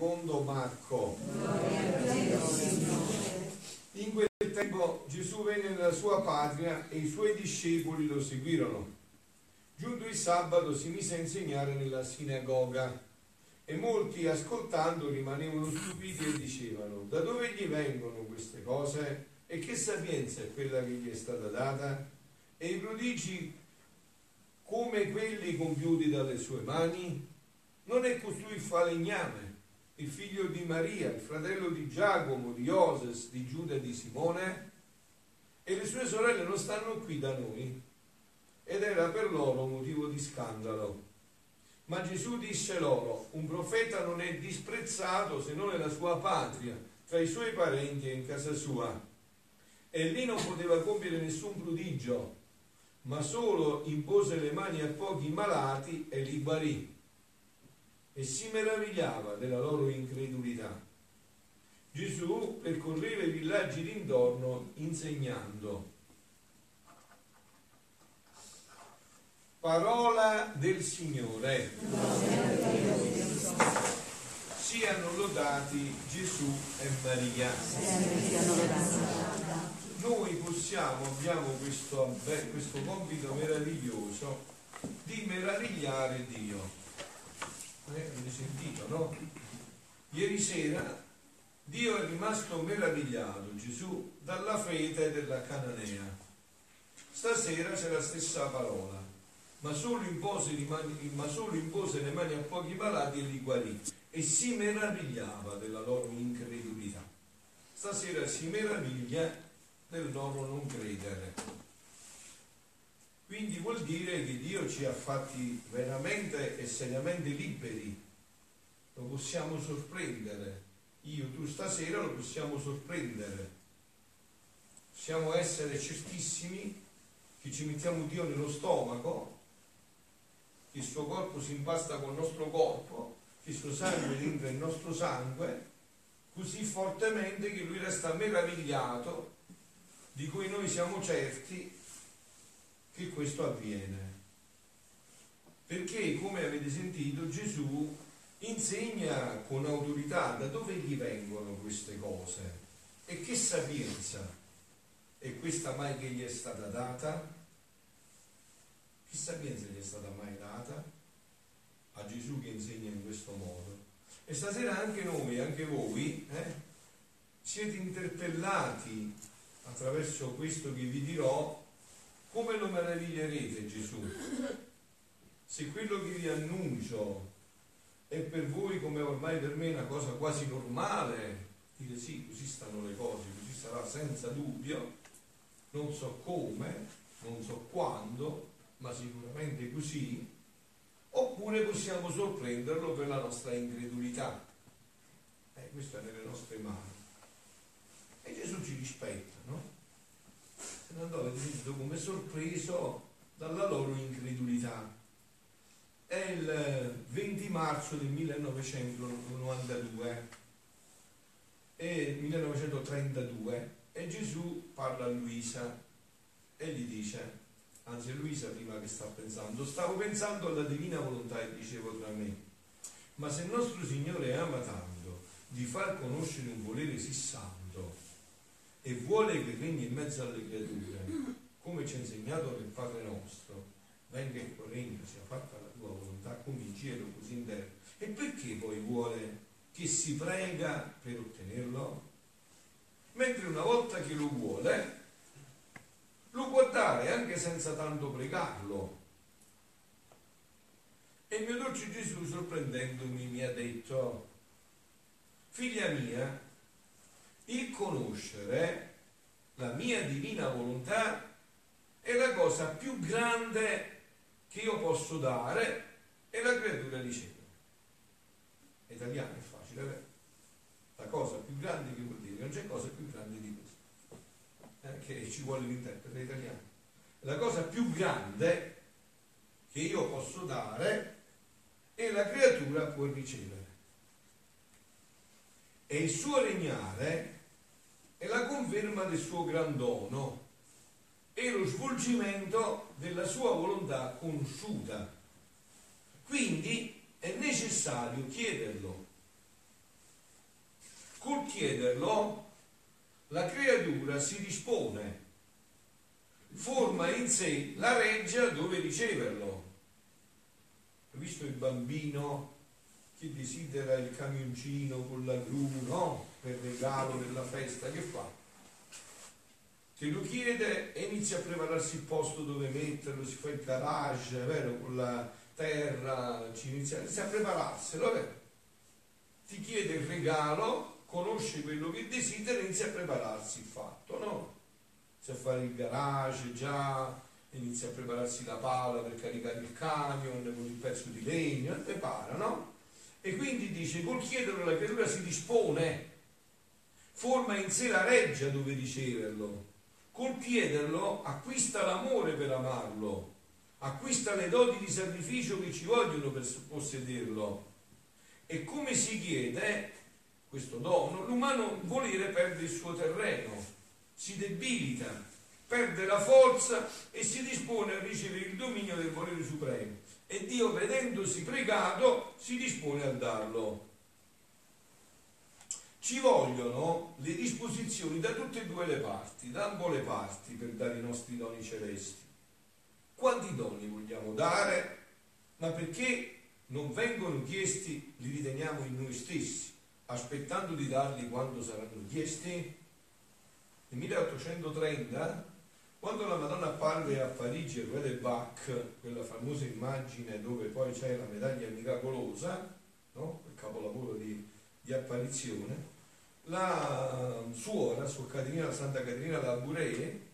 secondo Marco. In quel tempo Gesù venne nella sua patria e i suoi discepoli lo seguirono. Giunto il sabato si mise a insegnare nella sinagoga e molti ascoltando rimanevano stupiti e dicevano da dove gli vengono queste cose e che sapienza è quella che gli è stata data e i prodigi come quelli compiuti dalle sue mani? Non è costui il falegname, il figlio di Maria, il fratello di Giacomo, di Oses, di Giuda e di Simone? E le sue sorelle non stanno qui da noi? Ed era per loro motivo di scandalo. Ma Gesù disse loro, un profeta non è disprezzato se non nella sua patria, tra i suoi parenti e in casa sua. E lì non poteva compiere nessun prodigio, ma solo impose le mani a pochi malati e li guarì. E si meravigliava della loro incredulità. Gesù percorreva i villaggi d'intorno insegnando. Parola del Signore. Siano lodati Gesù e Maria. Noi possiamo, abbiamo questo, questo compito meraviglioso di meravigliare Dio. Eh, avete sentito, no? Ieri sera Dio è rimasto meravigliato, Gesù, dalla fede della Cananea. Stasera c'è la stessa parola ma solo, impose ma solo impose le mani a pochi malati e li guarì e si meravigliava della loro incredulità. Stasera si meraviglia del loro non credere. Quindi vuol dire che Dio ci ha fatti veramente e seriamente liberi. Lo possiamo sorprendere. Io, tu stasera lo possiamo sorprendere. Possiamo essere certissimi che ci mettiamo Dio nello stomaco che il suo corpo si impasta col nostro corpo, che il suo sangue entra il nostro sangue, così fortemente che lui resta meravigliato, di cui noi siamo certi che questo avviene. Perché, come avete sentito, Gesù insegna con autorità da dove gli vengono queste cose e che sapienza è questa mai che gli è stata data? Che sapienza gli è stata mai data a Gesù che insegna in questo modo? E stasera anche noi, anche voi, eh, siete interpellati attraverso questo che vi dirò, come lo meraviglierete Gesù? Se quello che vi annuncio è per voi come ormai per me una cosa quasi normale, dite sì, così stanno le cose, così sarà senza dubbio, non so come, non so quando, ma sicuramente così, oppure possiamo sorprenderlo per la nostra incredulità. Eh, questo è nelle nostre mani. E Gesù ci rispetta, no? Se non avete sentito come sorpreso dalla loro incredulità. È il 20 marzo del 1992 e 1932 e Gesù parla a Luisa e gli dice anzi Luisa prima che sta pensando, stavo pensando alla divina volontà e dicevo tra me, ma se il nostro Signore ama tanto di far conoscere un volere sì santo e vuole che regni in mezzo alle creature, come ci ha insegnato nel Padre nostro, venga il tuo regno, sia fatta la tua volontà come in cielo così in terra, e perché poi vuole che si prega per ottenerlo? Mentre una volta che lo vuole, lo può dare anche senza tanto pregarlo. E il mio dolce Gesù, sorprendendomi, mi ha detto, figlia mia, il conoscere la mia divina volontà è la cosa più grande che io posso dare e la creatura riceve. Italiano è facile, vero? La cosa più grande che vuol dire, non c'è cosa più grande di questo eh, ci vuole l'interprete italiano. La cosa più grande che io posso dare e la creatura può ricevere. E il suo regnare è la conferma del suo gran dono e lo svolgimento della sua volontà conosciuta. Quindi è necessario chiederlo chiederlo la creatura si dispone, forma in sé la reggia dove riceverlo. Visto il bambino che desidera il camioncino con la gru, no? Per regalo della festa, che fa? Te lo chiede e inizia a prepararsi il posto dove metterlo, si fa il garage, vero? Con la terra, ci inizia, inizia a prepararselo, vero? Ti chiede il regalo conosce quello che desidera e inizia a prepararsi il fatto, no? Inizia a fare il garage già, inizia a prepararsi la pala per caricare il camion con il pezzo di legno, prepara, no? E quindi dice, col chiederlo la creatura si dispone, forma in sé la reggia dove riceverlo, col chiederlo acquista l'amore per amarlo, acquista le doti di sacrificio che ci vogliono per possederlo. E come si chiede, questo dono, l'umano volere perde il suo terreno, si debilita, perde la forza e si dispone a ricevere il dominio del volere supremo. E Dio, vedendosi pregato, si dispone a darlo. Ci vogliono le disposizioni da tutte e due le parti, da ambo le parti, per dare i nostri doni celesti. Quanti doni vogliamo dare? Ma perché non vengono chiesti, li riteniamo in noi stessi aspettando di darli quando saranno chiesti? Nel 1830, quando la Madonna apparve a Parigi a Rue de Bac, quella famosa immagine dove poi c'è la medaglia miracolosa, no? il capolavoro di, di apparizione, la suora, Suor Caterina, Santa Caterina da Buree,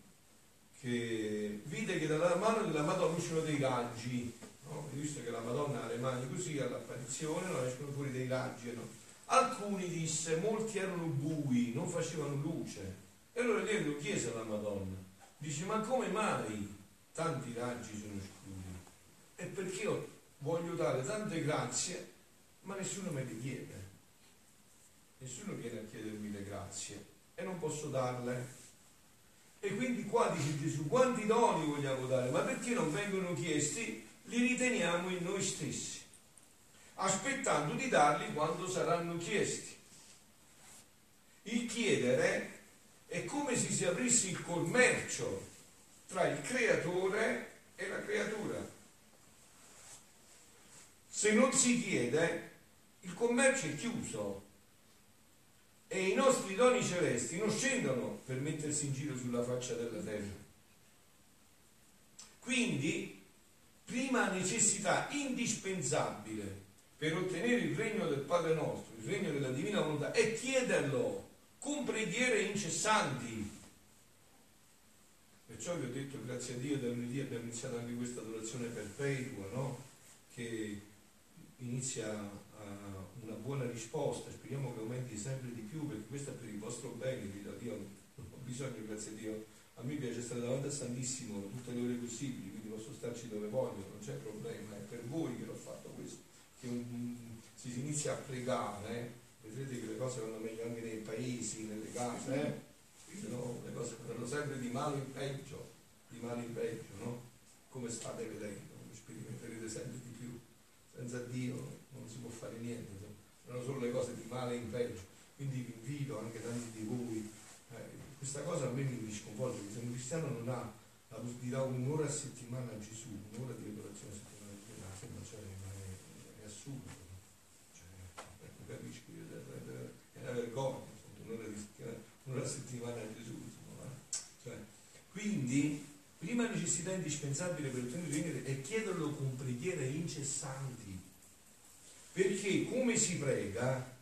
che vide che dalla mano della Madonna uscivano dei raggi, no? visto che la Madonna ha le mani così all'apparizione, non escono fuori dei raggi, no? Alcuni disse, molti erano bui, non facevano luce. E allora lei chiese alla Madonna. Dice, ma come mai tanti raggi sono scuri? E perché io voglio dare tante grazie, ma nessuno me le chiede. Nessuno viene a chiedermi le grazie e non posso darle. E quindi qua dice Gesù, quanti doni vogliamo dare? Ma perché non vengono chiesti? Li riteniamo in noi stessi aspettando di darli quando saranno chiesti. Il chiedere è come se si aprisse il commercio tra il creatore e la creatura. Se non si chiede, il commercio è chiuso e i nostri doni celesti non scendono per mettersi in giro sulla faccia della terra. Quindi, prima necessità indispensabile per ottenere il regno del Padre nostro, il regno della divina volontà, è chiederlo con preghiere incessanti. Perciò vi ho detto, grazie a Dio, da lunedì abbiamo iniziato anche questa adorazione perpetua, no? che inizia buona risposta, speriamo che aumenti sempre di più, perché questo è per il vostro bene, io non ho bisogno, grazie a Dio, a me piace stare davanti al Santissimo tutte le ore possibili, quindi posso starci dove voglio, non c'è problema, è per voi che l'ho fatto questo che un, si inizia a pregare, vedrete che le cose vanno meglio anche nei paesi, nelle case, eh? se no le cose vanno sempre di male in peggio, di male in peggio, no? Come state vedendo, sperimenterete sempre di più. Senza Dio non si può fare niente, sono solo le cose di male in peggio. Quindi vi invito anche tanti di voi, eh, questa cosa a me mi sconvolge, se un cristiano non ha la possibilità un'ora a settimana a Gesù, un'ora di adorazione a settimana a Gesù, non c'è assurdo. Cioè, capisci? È una vergogna, un'ora, un'ora settimana a Gesù. Insomma, cioè, quindi, prima necessità indispensabile per ottenere il regno è chiederlo con preghiere incessanti. Perché come si prega,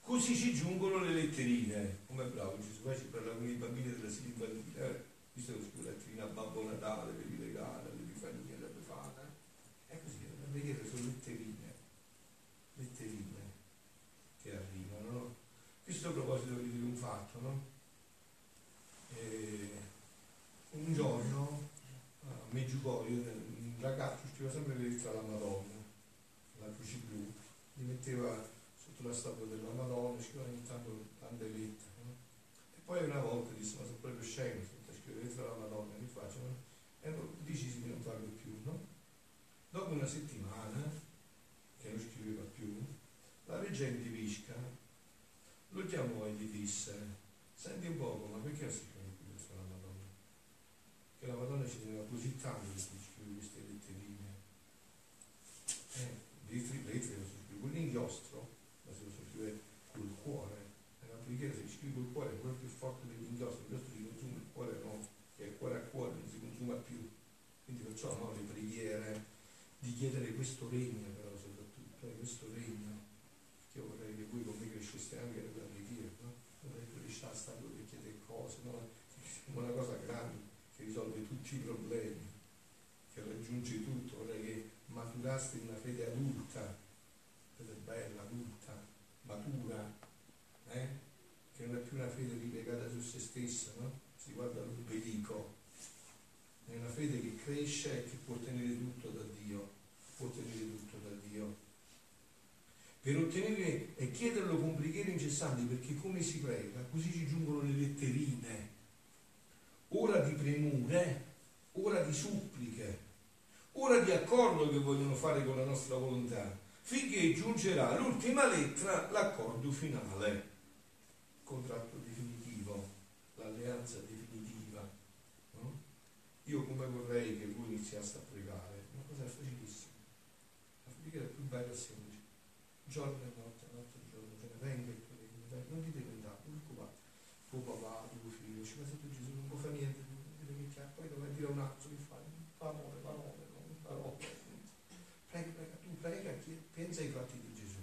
così ci giungono le letterine. Come bravo Gesù, poi ci parla con i bambini della sede infantile, eh? visto che scrive letterina a Babbo Natale per i regali, l'Epifania, la Befana. È così, la preghiera sono letterine letterine che arrivano. No? Questo a proposito di dire un fatto, no? eh, un giorno a Meggiugorio un ragazzo scriveva sempre le lettere alla Madonna, la croce blu, li metteva sotto la statua della Madonna, scriveva ogni tanto tante lettere. No? E poi una volta disse, ma sono proprio scemo, sto lettere alla Madonna, che faccio? No? E decisi di non farlo più, no? Dopo una settimana che non scriveva più, la reggente Visca lo chiamò e gli disse, senti un poco, ma perché si scrive questo la Madonna? Che la Madonna ci teneva così tanto che si scrive queste letterine. Eh, le lettere, le lettere non si scrive con l'inchiostro, ma se lo si scrive col cuore. È una preghiera, se si scrive col cuore è quello più forte dell'inchiostro, l'inchiostro si consuma, il cuore no, che è cuore a cuore, non si consuma più. Quindi perciò no, le preghiere di chiedere questo regno però soprattutto, eh, questo regno che io vorrei che voi con me cresceste anche nella preghiera, no? Vorrei crescere stato per chiedere cose, no? Una cosa grande che risolve tutti i problemi, che raggiunge tutto, vorrei che maturaste in una fede adulta, fede bella, adulta, matura, eh? che non è più una fede ripiegata su se stessa, no? Si guarda all'obbedico, è una fede che cresce e che può ottenere tutto da Dio, può ottenere tutto da Dio per ottenere e chiederlo con preghiere incessanti, perché come si prega, così ci giungono le letterine, ora di premure, ora di suppliche, ora di accordo che vogliono fare con la nostra volontà, finché giungerà l'ultima lettera, l'accordo finale, il contratto definitivo, l'alleanza definitiva. No? Io come vorrei che voi iniziaste a pregare, una cosa facilissima, la preghiera più bella e semplice giorno e notte, notte e giorno, te ne venga il tuo regno, non vendate, non preoccupate, tuo papà, tuo figlio, ci se tu Gesù non può fare niente, dite che chiaro, poi dovrai dire un altro che fai, parole, parole, parole. Prega, prega, tu prega, pensa ai fatti di Gesù,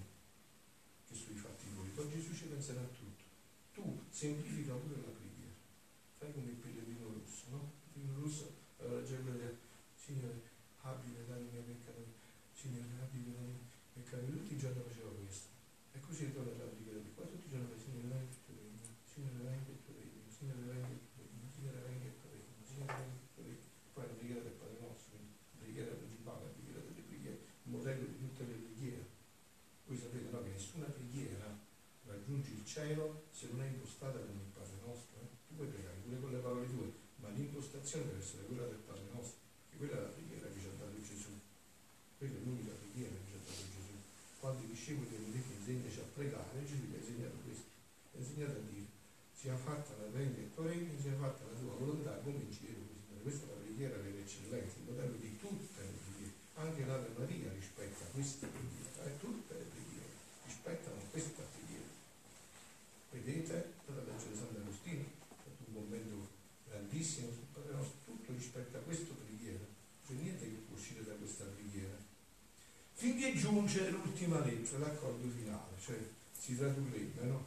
che sui fatti tuoi, poi Gesù ci penserà a tutto. Tu semplifica pure la preghiera, fai come il pellegrino rosso, no? Il pellegrino rosso, allora c'è quello Signore, abbi le mia peccato, Signore, abbi le mia peccato, tutti i giorni faceva questo. E così ritorna la preghiera di qua, tutti i giorni fa, Signore, venga il tuo regno, Signore, venga il tuo regno, Signore, venga il tuo regno, Signore, venga il tuo regno, Signore, venga il tuo regno. Poi la preghiera del Padre nostro, la preghiera principale, la preghiera delle preghiere, il modello di tutte le preghiere. Voi sapete no, che nessuna preghiera raggiunge il cielo se non è impostata come il Padre nostro. Eh? Tu puoi pregare pure con le parole tue, ma l'impostazione deve essere quella del Padre nostro, che quella è la preghiera che ci ha dato Gesù. Quella è l'unica preghiera che ci ha dato Gesù. Quando i discepoli dire che insegnaci a pregare, Gesù gli ha insegnato questo. Gli ha insegnato a dire, sia fatta la regna e tuo regno, sia fatta la tua volontà come in cielo così. Questa è la preghiera per eccellenza, il modello di tutte le preghiere. Anche l'Ave Maria rispetta questa preghiera, e tutte le preghiere rispettano questa preghiera. Vedete, per la legge di Sant'Agostino, ha fatto un commento grandissimo sul Padre nostro, tutto rispetta questa preghiera, c'è niente che può uscire da questa preghiera. Finché giunge l'ultima lettera, l'accordo finale, cioè si tradurrebbe, no?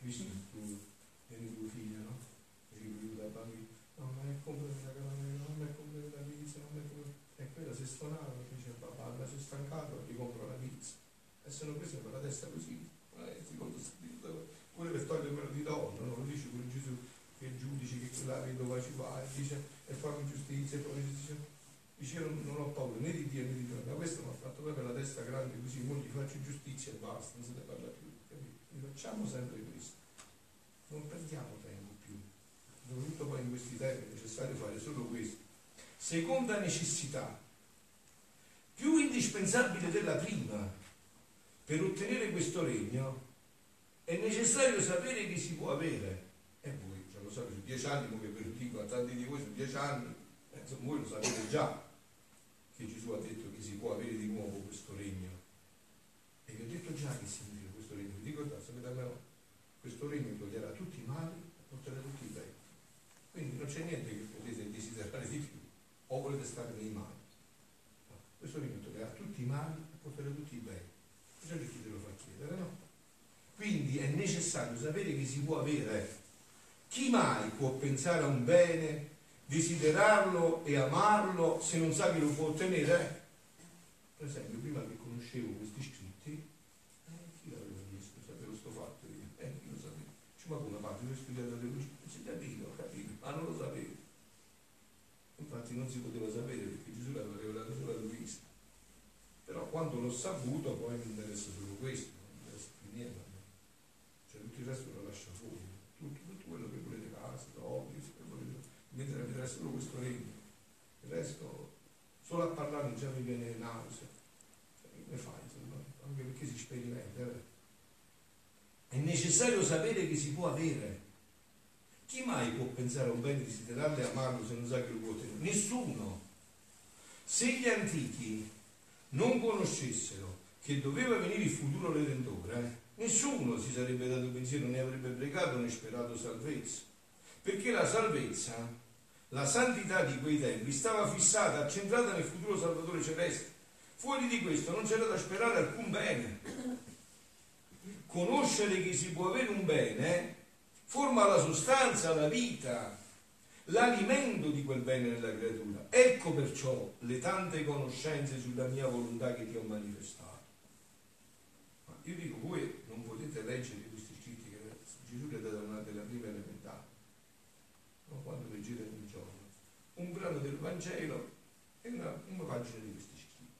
Visto che tu vieni tuo figlio, no? Ripetuto da bambino, no, ma è come la caramella, non è come la pizza, non è come... E quella si è stonata, dice papà, ma si è stancato, gli compro la pizza. E sono questi con la testa così, eh, secondo spirito, pure per togliermelo di donno, non lo dice pure Gesù che il giudice che quella vedova ci va e dice e fammi giustizia e poi dice dice io non, non ho paura né di Dio né di Dio ma questo mi ha fatto proprio la testa grande così non gli faccio giustizia e basta non se ne parla più capito? Facciamo sempre questo non perdiamo tempo più soprattutto poi in questi tempi è necessario fare solo questo seconda necessità più indispensabile della prima per ottenere questo regno è necessario sapere che si può avere e voi già lo sapete, su dieci anni, come ve lo dico a tanti di voi, su dieci anni, eh, insomma, voi lo sapete già che Gesù ha detto che si può avere di nuovo questo regno. Vi ho detto già che significa questo regno, vi dico già, sapete almeno, questo regno toglierà tutti i mali e porterà tutti i beni. Quindi non c'è niente che potete desiderare di più, o volete stare nei mali. Questo regno toglierà tutti i mali e porterà tutti i beni. Che chi te lo fa chiedere, no? Quindi è necessario sapere che si può avere chi mai può pensare a un bene, desiderarlo e amarlo se non sa che lo può ottenere? Per esempio, prima che conoscevo questi scritti, eh, chi l'aveva chiesto? Sapevo sto fatto io, eh, chi lo sapeva? Ci ma come fatto? Io ho la teologia, si capito, ho capito, ma non lo sapevo. Infatti non si poteva sapere perché Gesù l'aveva rivelato solo a Luisa. Però quando l'ho saputo poi mi interessa solo questo, non mi interessa più niente. Cioè tutto il resto lo lascia fuori tutto, tutto quello che volete casa, hobby, mentre mi interessa solo questo regno. Il resto, solo a parlare già mi viene nausea. Cioè, come fai, insomma? Anche perché si sperimenta, eh? È necessario sapere che si può avere. Chi mai può pensare a un bene desiderarlo e amarlo se non sa che lo può ottenere? Nessuno. Se gli antichi non conoscessero che doveva venire il futuro redentore, nessuno si sarebbe dato pensiero, né avrebbe pregato né sperato salvezza. Perché la salvezza, la santità di quei tempi stava fissata, accentrata nel futuro Salvatore celeste. Fuori di questo non c'era da sperare alcun bene. Conoscere che si può avere un bene forma la sostanza, la vita, l'alimento di quel bene nella creatura. Ecco perciò le tante conoscenze sulla mia volontà che ti ho manifestato. Ma io dico, voi non potete leggere questi scritti che Gesù vi ha dato una prima elementare, no? quando leggete un giorno, un brano del Vangelo e una, una pagina di questi scritti.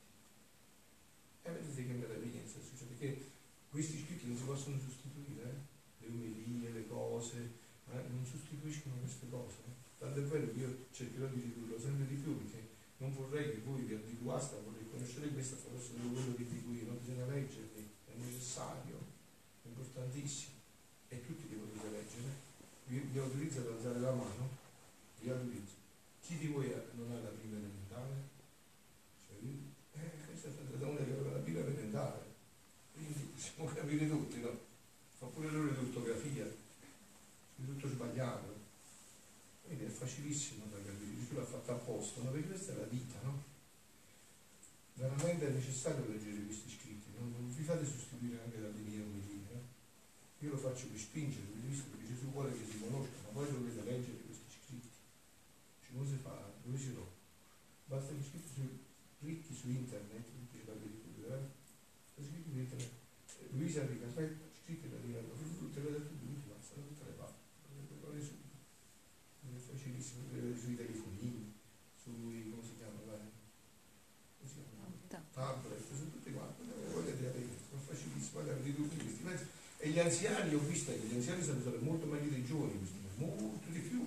E vedete che meraviglia, questi scritti non si possono sostituire, eh? le umelie, le cose, eh? non sostituiscono queste cose. Tanto è vero che io cercherò di ridurlo sempre di più perché non vorrei che voi vi abituaste a voler conoscere questo attraverso quello che dico io, non bisogna leggerli, è necessario, è importantissimo e tutti li potete leggere. Vi, vi autorizzo ad alzare la mano, vi autorizzo. Chi di voi non ha la prima elementare? Cioè, eh, questa è stata da una che aveva la prima elementare, quindi possiamo capire tutti, no? Fa pure l'errore di ortografia, è tutto sbagliato. Quindi è facilissimo da capire, Gesù l'ha fatto apposta, ma perché questa è la vita, no? Veramente è necessario leggere questi scritti, non, non vi fate sostituire anche dalle mie omelie. Eh? Io lo faccio per spingere, visto che Gesù vuole che si conosca, ma poi dovete leggere questi scritti. Cioè, si fa? Dove si trova? Basta che scritti su, clicchi su internet, tutti la verità, eh? Scritti su internet. Luisa Enrica, aspetta, scritti la verità, tutte le tutti basta, tutte le parti, nessuno facilissimo, sui telefonini, sui come si chiama, come si chiama? tablet, su tutte quante, volete avere, sono facilissimo, guarda, di tutti questi mezzi. E gli anziani, ho visto che gli anziani sanno usare molto meglio dei giovani, molto di più,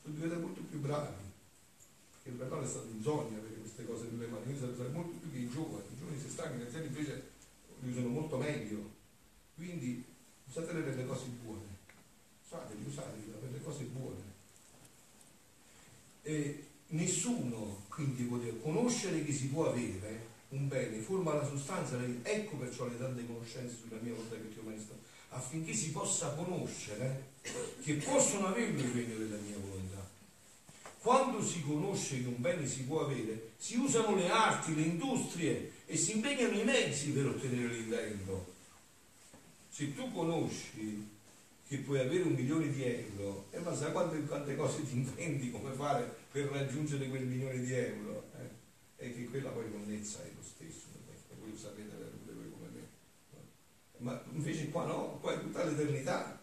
sono diventati molto più bravi. Perché per loro è stato un sogno avere queste cose nelle mani, io sanno usare molto più che i giovani, i giovani si stanno, gli anziani invece li usano molto meglio. Quindi usatele per le cose buone, usateli, usateli per le cose buone. E nessuno quindi dire, conoscere che si può avere un bene, forma la sostanza, ecco perciò le tante conoscenze sulla mia volontà che ti ho manifestato, affinché si possa conoscere che possono averlo il regno della mia volontà. Quando si conosce che un bene si può avere, si usano le arti, le industrie e si impegnano i mezzi per ottenere l'intento. Se tu conosci che puoi avere un milione di euro, e eh, ma sai quante, quante, cose ti inventi come fare per raggiungere quel milione di euro? Eh? E che quella poi monnezza è lo stesso, voi lo sapete pure voi come me. Ma invece qua no, qua è tutta l'eternità,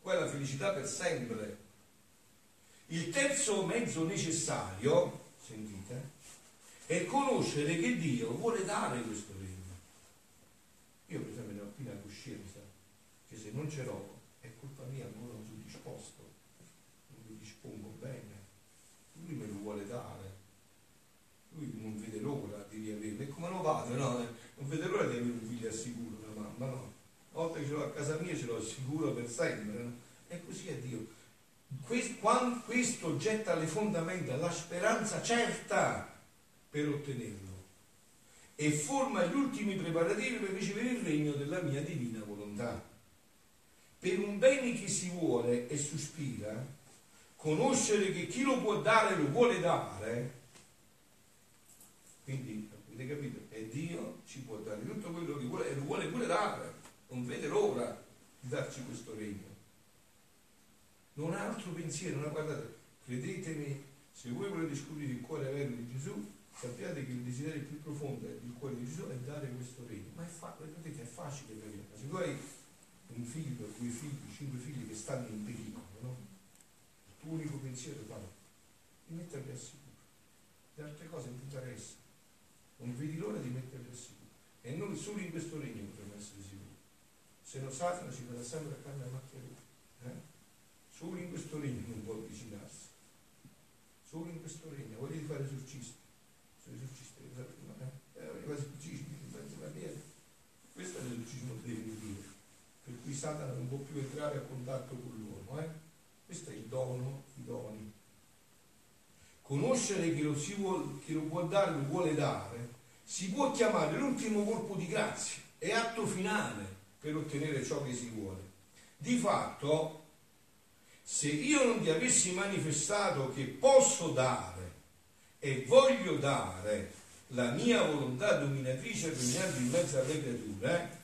qua è la felicità per sempre. Il terzo mezzo necessario, sentite, è conoscere che Dio vuole dare questo regno. Io per esempio ne ho piena coscienza che se non ce l'ho è colpa mia, non sono disposto, non mi dispongo bene. Lui me lo vuole dare, lui non vede l'ora di riaverlo. E come non vado, no? Non vede l'ora di avere un figlio al sicuro, la mamma, no? Una volta che ce l'ho a casa mia ce l'ho sicuro per sempre, no? E così è Dio. Questo getta le fondamenta, la speranza certa per ottenerlo e forma gli ultimi preparativi per ricevere il regno della mia divina volontà per un bene che si vuole e sospira, conoscere che chi lo può dare lo vuole dare, quindi avete capito? E Dio ci può dare tutto quello che vuole e lo vuole pure dare, non vede l'ora di darci questo regno. Non ha altro pensiero, non guardate, credetemi, se voi volete scoprire il cuore vero di Gesù, sappiate che il desiderio più profondo del cuore di Gesù è dare questo regno. Ma è, fa- vedete è facile per me. Se tu hai un figlio, due figli, cinque figli che stanno in pericolo, no? Il tuo unico pensiero è di metterli a sicuro. Le altre cose non ti interessano. Non vedi l'ora di metterli a sicuro. E noi solo in questo regno potremo essere sicuri. Se no Satana ci farà sempre a canna macchia eh? Solo in questo regno non può avvicinarsi. Solo in questo regno. Volete fare esorcisti? Sono esorcisti, eh? Eh, esorcismi, questo è l'esorcismo definitivo per cui Satana non può più entrare a contatto con l'uomo. Eh? Questo è il dono, i doni. Conoscere chi lo, vuole, chi lo può dare, lo vuole dare, si può chiamare l'ultimo colpo di grazia, è atto finale per ottenere ciò che si vuole. Di fatto, se io non ti avessi manifestato che posso dare e voglio dare la mia volontà dominatrice regnante in mezzo alle creature,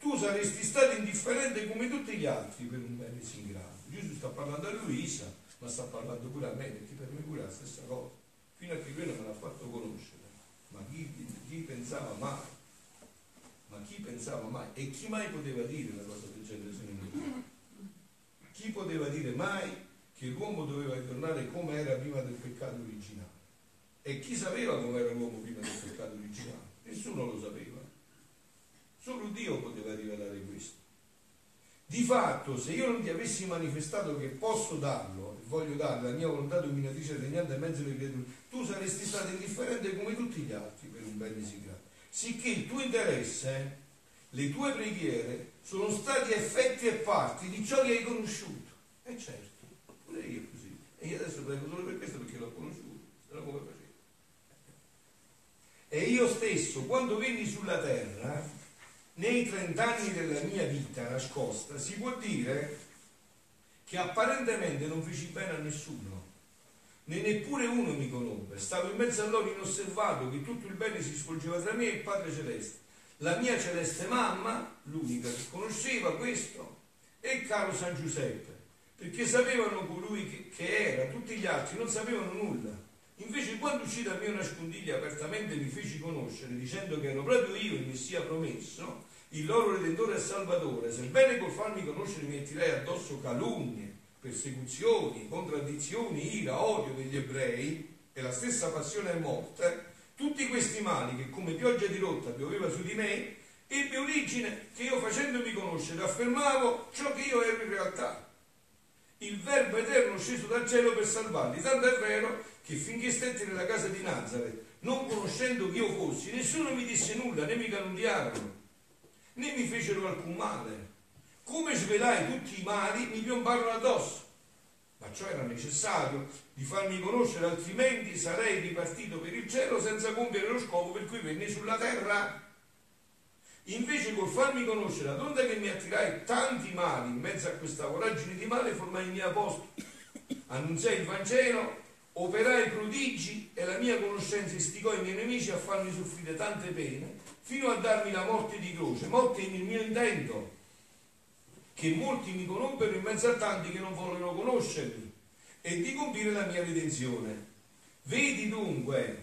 tu saresti stato indifferente come tutti gli altri per un bene sin grande. Gesù sta parlando a Luisa, ma sta parlando pure a me, perché per me pure è la stessa cosa. Fino a che quello me l'ha fatto conoscere. Ma chi, chi pensava mai? Ma chi pensava mai? E chi mai poteva dire una cosa del genere se non io? Chi poteva dire mai che l'uomo doveva ritornare come era prima del peccato originale? E chi sapeva come era l'uomo prima del peccato originale? Nessuno lo sapeva. Solo Dio poteva rivelare questo. Di fatto, se io non ti avessi manifestato che posso darlo, e voglio dare la mia volontà dominatrice regnante in mezzo alle creature, tu saresti stato indifferente come tutti gli altri per un bene grande. Sicché il tuo interesse, le tue preghiere, sono stati effetti e parti di ciò che hai conosciuto. E certo, pure io così. E io adesso prego solo per questo perché l'ho conosciuto, se no come facevo. E io stesso, quando venni sulla terra, nei trent'anni della mia vita nascosta, si può dire che apparentemente non feci bene a nessuno, né neppure uno mi conobbe. Stavo in mezzo a loro inosservato che tutto il bene si svolgeva tra me e il Padre Celeste. La mia celeste mamma, l'unica che conosceva questo, e caro San Giuseppe, perché sapevano colui che, che era, tutti gli altri non sapevano nulla. Invece quando uscì da mia nascondiglia apertamente mi feci conoscere dicendo che ero proprio io il Messia promesso, il loro Redentore e Salvatore, sebbene col farmi conoscere mi attirai addosso calunnie, persecuzioni, contraddizioni, ira, odio degli ebrei e la stessa passione e morte, tutti questi mali che come pioggia di rotta pioveva su di me, ebbe origine che io facendomi conoscere affermavo ciò che io ero in realtà. Il Verbo eterno sceso dal cielo per salvarli, tanto è vero che finché stetti nella casa di Nazareth, non conoscendo chi io fossi, nessuno mi disse nulla, né mi calunniarono, né mi fecero alcun male. Come svelai tutti i mali, mi piombarono addosso. Ma ciò era necessario di farmi conoscere, altrimenti sarei ripartito per il cielo senza compiere lo scopo per cui venni sulla terra. Invece col farmi conoscere, ad onde che mi attirai tanti mali in mezzo a questa voragine di male, formai il mio apostolo. Annunziai il Vangelo operai prodigi e la mia conoscenza istigò i miei nemici a farmi soffrire tante pene fino a darmi la morte di croce, morte in il mio intento, che molti mi conobbero in mezzo a tanti che non vollero conoscermi e di compiere la mia redenzione. Vedi dunque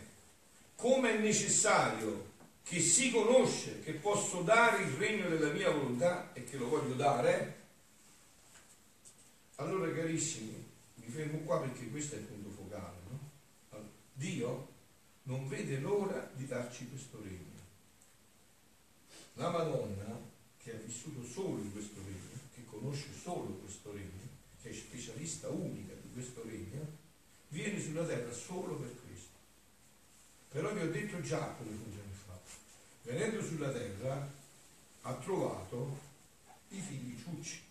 come è necessario che si conosce che posso dare il regno della mia volontà e che lo voglio dare. Allora carissimi, mi fermo qua perché questo è il punto Dio non vede l'ora di darci questo regno. La Madonna, che ha vissuto solo in questo regno, conosce solo questo regno, che è specialista unica di questo regno, viene sulla terra solo per questo. Però vi ho detto già come funziona il fatto. Venendo sulla terra ha trovato i figli ciucci,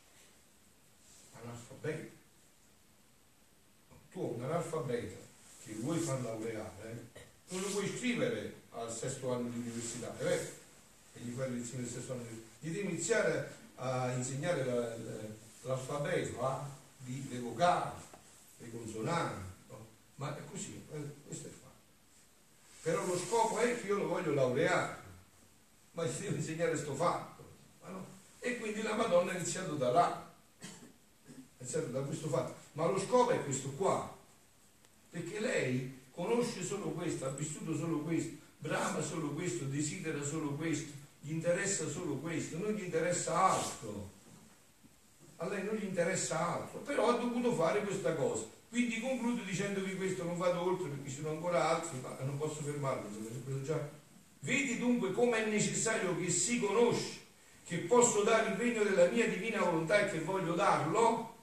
analfabeti. Tu un analfabeta che vuoi far laureare, non lo puoi iscrivere al sesto anno di università, è vero? E gli fai lezioni del sesto anno di università. Devi iniziare a insegnare la, l'alfabeto, ah, di, le vocali, le consonanti, no? ma è così, eh, questo è fatto. Però lo scopo è che io lo voglio laureare, ma gli devo insegnare questo fatto. No? E quindi la Madonna ha iniziato da là, ha iniziato da questo fatto. Ma lo scopo è questo qua, perché lei conosce solo questo, ha vissuto solo questo, brama solo questo, desidera solo questo, gli interessa solo questo, non gli interessa altro. A lei non gli interessa altro, però ha dovuto fare questa cosa. Quindi concludo dicendovi questo, non vado oltre perché ci sono ancora altri, ma non posso fermarmi. Vedi dunque come è necessario che si conosce che posso dare il regno della mia divina volontà e che voglio darlo?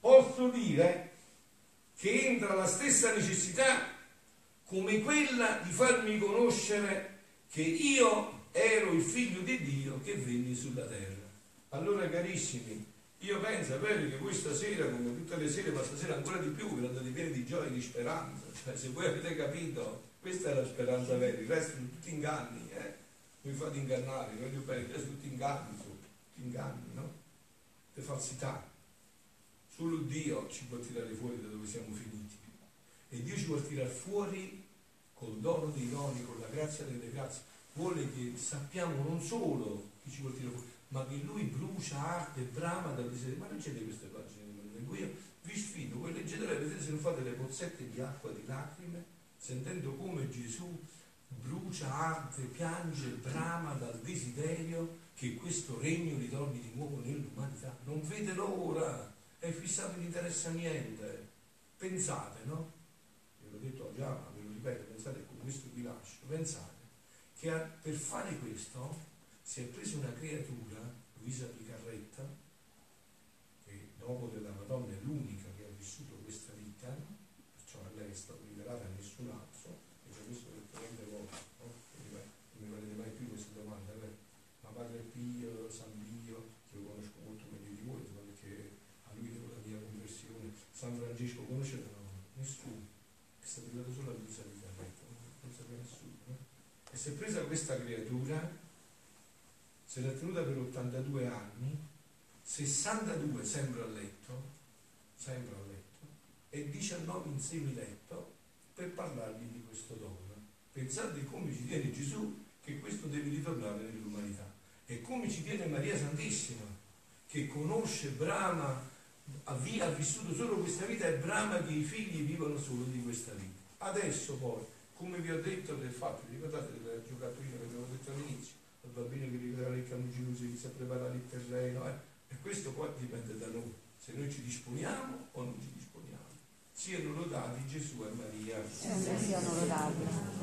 Posso dire che entra la stessa necessità come quella di farmi conoscere che io ero il figlio di Dio che venni sulla terra. Allora carissimi, io penso, vero che voi stasera, come tutte le sere, ma stasera ancora di più, vi andate pieni di gioia e di speranza. Cioè, se voi avete capito, questa è la speranza vera, il resto sono tutti inganni, eh? Vi fate ingannare, voglio bene, resto tutti inganni, sono tutti inganni, no? Le falsità. Solo Dio ci può tirare fuori da dove siamo finiti. E Dio ci vuole tirare fuori col dono dei doni, con la grazia delle grazie. Vuole che sappiamo non solo chi ci vuole tirare fuori, ma che lui brucia, arde, brama dal desiderio. Ma leggete queste pagine in cui io vi sfido, voi leggetele, vedete se non fate le pozzette di acqua, di lacrime, sentendo come Gesù brucia, arde, piange, brama dal desiderio che questo regno ritorni di nuovo nell'umanità. Non vede l'ora, è fissato, non interessa niente. Pensate, no? Ve l'ho detto già, ve lo ripeto, pensate con questo vi lascio, pensate che per fare questo si è presa una creatura, Luisa Picarretta, che dopo della Madonna è l'unica che ha vissuto questa vita, perciò a lei è stato liberata a nessun altro, e ho visto letteralmente volte, no? non mi farete mai più questa domanda, beh, ma Padre Pio, San Pio, che lo conosco molto meglio di voi, perché a lui devo la mia conversione, San Francesco conoscete? No, nessuno, è stato arrivato solo a Luisa Picarretta, non sapeva nessuno. No? E si è presa questa creatura se l'è tenuta per 82 anni, 62 sempre a letto, sempre a letto, e 19 in semiletto per parlargli di questo dono. Pensate come ci tiene Gesù che questo deve ritornare nell'umanità e come ci tiene Maria Santissima che conosce, brama, ha vissuto solo questa vita e brama che i figli vivano solo di questa vita. Adesso poi, come vi ho detto del fatto, ricordate del giocattolino che abbiamo detto all'inizio, il bambino che ricordava il camogino si inizia a preparare il terreno eh? e questo poi dipende da noi se noi ci disponiamo o non ci disponiamo. Siano lodati Gesù e Maria. Siano lodati